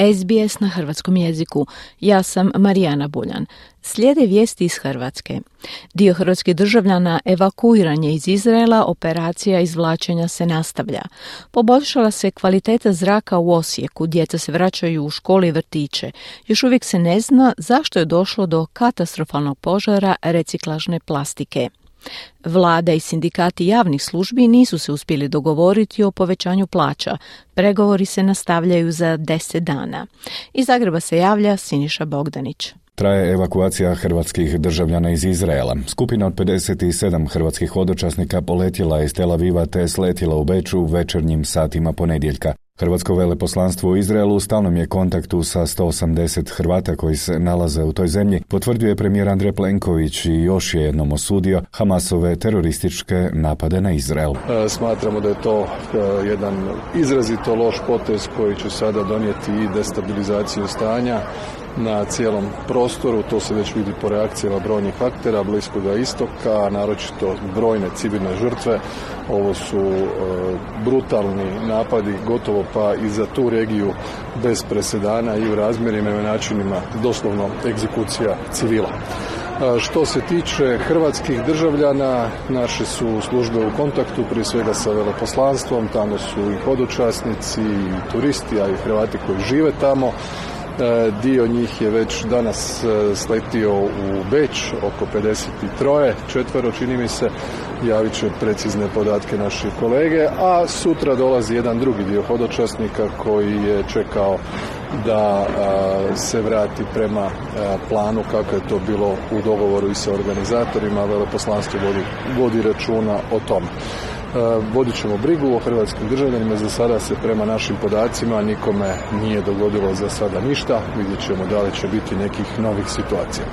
SBS na hrvatskom jeziku. Ja sam Marijana Buljan. Slijede vijesti iz Hrvatske. Dio hrvatskih državljana evakuiran je iz Izraela, operacija izvlačenja se nastavlja. Poboljšala se kvaliteta zraka u Osijeku, djeca se vraćaju u školi i vrtiće. Još uvijek se ne zna zašto je došlo do katastrofalnog požara reciklažne plastike. Vlada i sindikati javnih službi nisu se uspjeli dogovoriti o povećanju plaća. Pregovori se nastavljaju za deset dana. Iz Zagreba se javlja Siniša Bogdanić. Traje evakuacija hrvatskih državljana iz Izraela. Skupina od 57 hrvatskih hodočasnika poletjela iz Tel Aviva te sletjela u Beču večernjim satima ponedjeljka. Hrvatsko veleposlanstvo u Izraelu u stalnom je kontaktu sa 180 Hrvata koji se nalaze u toj zemlji, potvrdio je premijer Andrej Plenković i još je jednom osudio Hamasove terorističke napade na Izrael. E, smatramo da je to e, jedan izrazito loš potez koji će sada donijeti i destabilizaciju stanja na cijelom prostoru, to se već vidi po reakcijama brojnih aktera Bliskoga istoka, naročito brojne civilne žrtve. Ovo su e, brutalni napadi, gotovo pa i za tu regiju bez presedana i u razmjerima i načinima doslovno egzekucija civila. E, što se tiče hrvatskih državljana, naše su službe u kontaktu prije svega sa veleposlanstvom, tamo su i hodočasnici, i turisti, a i Hrvati koji žive tamo. E, dio njih je već danas e, sletio u Beč, oko 53, četvero čini mi se, javit će precizne podatke naši kolege, a sutra dolazi jedan drugi dio hodočasnika koji je čekao da se vrati prema planu kako je to bilo u dogovoru i sa organizatorima, veleposlanstvo vodi, vodi računa o tome. E, vodit ćemo brigu o hrvatskim državljanima. Za sada se prema našim podacima nikome nije dogodilo za sada ništa. Vidjet ćemo da li će biti nekih novih situacija.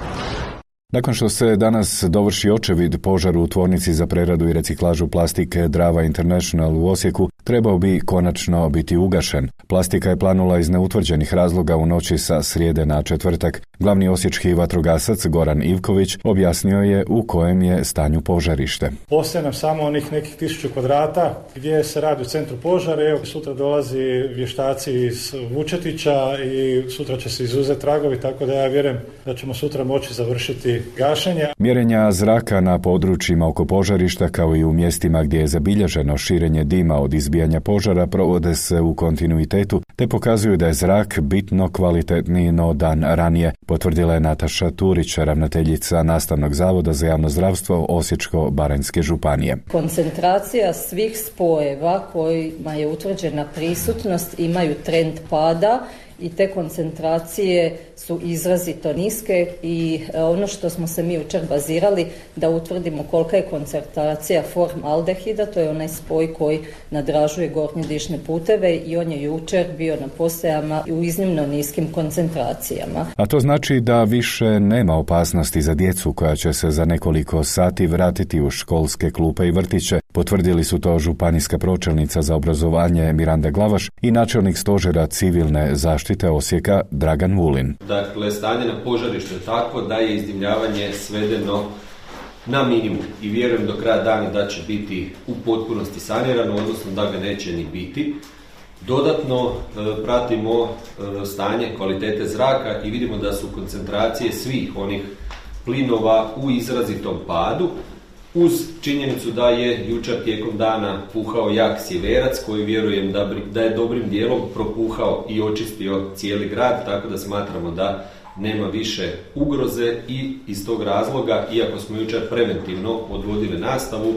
Nakon što se danas dovrši očevid požaru u tvornici za preradu i reciklažu plastike Drava International u Osijeku, trebao bi konačno biti ugašen. Plastika je planula iz neutvrđenih razloga u noći sa srijede na četvrtak. Glavni osječki vatrogasac Goran Ivković objasnio je u kojem je stanju požarište. Ostaje nam samo onih nekih tisuću kvadrata gdje se radi u centru požara. Evo, sutra dolazi vještaci iz Vučetića i sutra će se izuzeti tragovi, tako da ja vjerujem da ćemo sutra moći završiti gašenje. Mjerenja zraka na područjima oko požarišta kao i u mjestima gdje je zabilježeno širenje dima od izbijanja požara provode se u kontinuitetu te pokazuju da je zrak bitno kvalitetniji no dan ranije, potvrdila je Nataša Turić, ravnateljica Nastavnog zavoda za javno zdravstvo Osječko-Baranjske županije. Koncentracija svih spojeva kojima je utvrđena prisutnost imaju trend pada i te koncentracije su izrazito niske i e, ono što smo se mi jučer bazirali da utvrdimo kolika je koncentracija form aldehida, to je onaj spoj koji nadražuje gornje dišne puteve i on je jučer bio na postajama u iznimno niskim koncentracijama. A to znači da više nema opasnosti za djecu koja će se za nekoliko sati vratiti u školske klupe i vrtiće. Potvrdili su to županijska pročelnica za obrazovanje Miranda Glavaš i načelnik stožera civilne zaštite Osijeka Dragan Vulin. Dakle, stanje na požarištu je takvo da je izdimljavanje svedeno na minimum i vjerujem do kraja dana da će biti u potpunosti sanirano, odnosno da ga neće ni biti. Dodatno e, pratimo e, stanje kvalitete zraka i vidimo da su koncentracije svih onih plinova u izrazitom padu, uz činjenicu da je jučer tijekom dana puhao jak sjeverac koji vjerujem da, da je dobrim dijelom propuhao i očistio cijeli grad, tako da smatramo da nema više ugroze i iz tog razloga, iako smo jučer preventivno odvodili nastavu,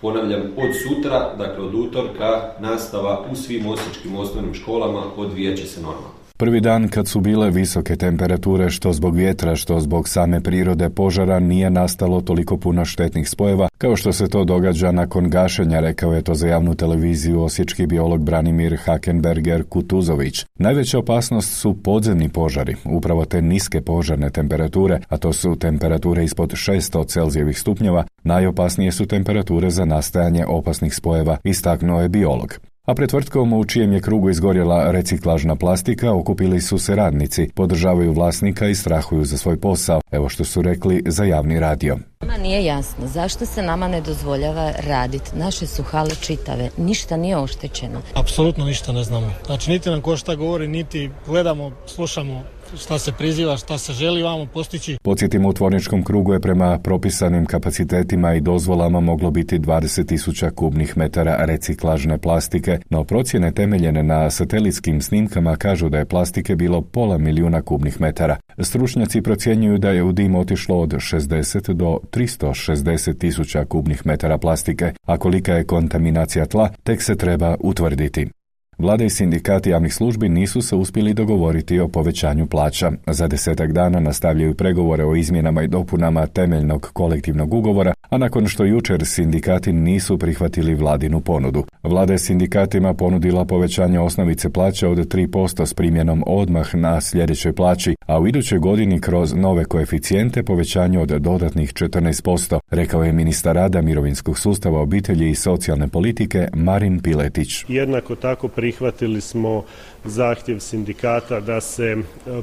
ponavljam, od sutra, dakle od utorka, nastava u svim osječkim osnovnim školama odvijat se normalno. Prvi dan kad su bile visoke temperature što zbog vjetra što zbog same prirode požara nije nastalo toliko puno štetnih spojeva kao što se to događa nakon gašenja, rekao je to za javnu televiziju osječki biolog Branimir Hakenberger Kutuzović. Najveća opasnost su podzemni požari, upravo te niske požarne temperature, a to su temperature ispod 600 Celzijevih stupnjeva, najopasnije su temperature za nastajanje opasnih spojeva, istaknuo je biolog. A pred tvrtkom u čijem je krugu izgorjela reciklažna plastika okupili su se radnici, podržavaju vlasnika i strahuju za svoj posao, evo što su rekli za javni radio. Nama nije jasno zašto se nama ne dozvoljava raditi. Naše su hale čitave, ništa nije oštećeno. Apsolutno ništa ne znamo. Znači niti nam ko šta govori, niti gledamo, slušamo šta se priziva, šta se želi vamo postići. Podsjetimo, u tvorničkom krugu je prema propisanim kapacitetima i dozvolama moglo biti 20.000 kubnih metara reciklažne plastike, no procjene temeljene na satelitskim snimkama kažu da je plastike bilo pola milijuna kubnih metara. Stručnjaci procjenjuju da je u dim otišlo od 60 do 360 tisuća kubnih metara plastike, a kolika je kontaminacija tla, tek se treba utvrditi. Vlada i sindikati javnih službi nisu se uspjeli dogovoriti o povećanju plaća. Za desetak dana nastavljaju pregovore o izmjenama i dopunama temeljnog kolektivnog ugovora, a nakon što jučer sindikati nisu prihvatili vladinu ponudu. Vlada je sindikatima ponudila povećanje osnovice plaća od 3% s primjenom odmah na sljedećoj plaći, a u idućoj godini kroz nove koeficijente povećanje od dodatnih 14%, rekao je ministar rada mirovinskog sustava obitelji i socijalne politike Marin Piletić. Jednako tako prihvatili smo zahtjev sindikata da se e,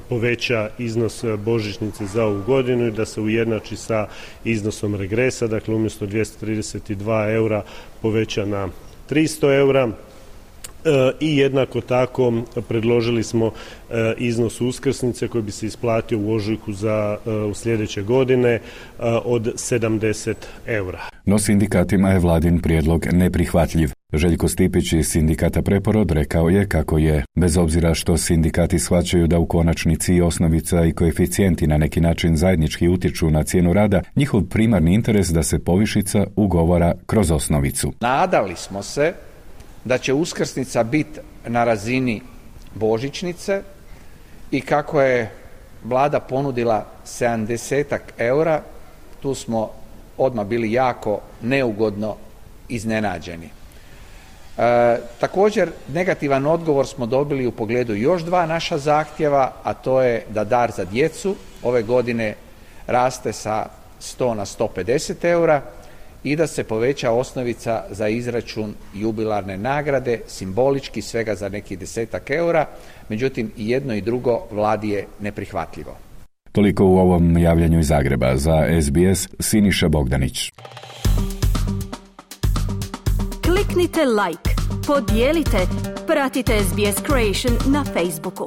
poveća iznos božićnice za ovu godinu i da se ujednači sa iznosom regresa, dakle umjesto 232 eura poveća na 300 eura e, i jednako tako predložili smo e, iznos uskrsnice koji bi se isplatio u ožujku za u sljedeće godine od 70 eura. No sindikatima je vladin prijedlog neprihvatljiv. Željko Stipić iz sindikata Preporod rekao je kako je, bez obzira što sindikati shvaćaju da u konačnici osnovica i koeficijenti na neki način zajednički utječu na cijenu rada, njihov primarni interes da se povišica ugovora kroz osnovicu. Nadali smo se da će uskrsnica biti na razini božićnice i kako je vlada ponudila 70 eura, tu smo odmah bili jako neugodno iznenađeni. E, također negativan odgovor smo dobili u pogledu još dva naša zahtjeva, a to je da dar za djecu ove godine raste sa 100 na 150 eura i da se poveća osnovica za izračun jubilarne nagrade, simbolički svega za neki desetak eura, međutim i jedno i drugo vladi je neprihvatljivo. Toliko u ovom javljanju iz Zagreba za SBS Siniša Bogdanić. Kliknite like, podijelite, pratite SBS Creation na Facebooku.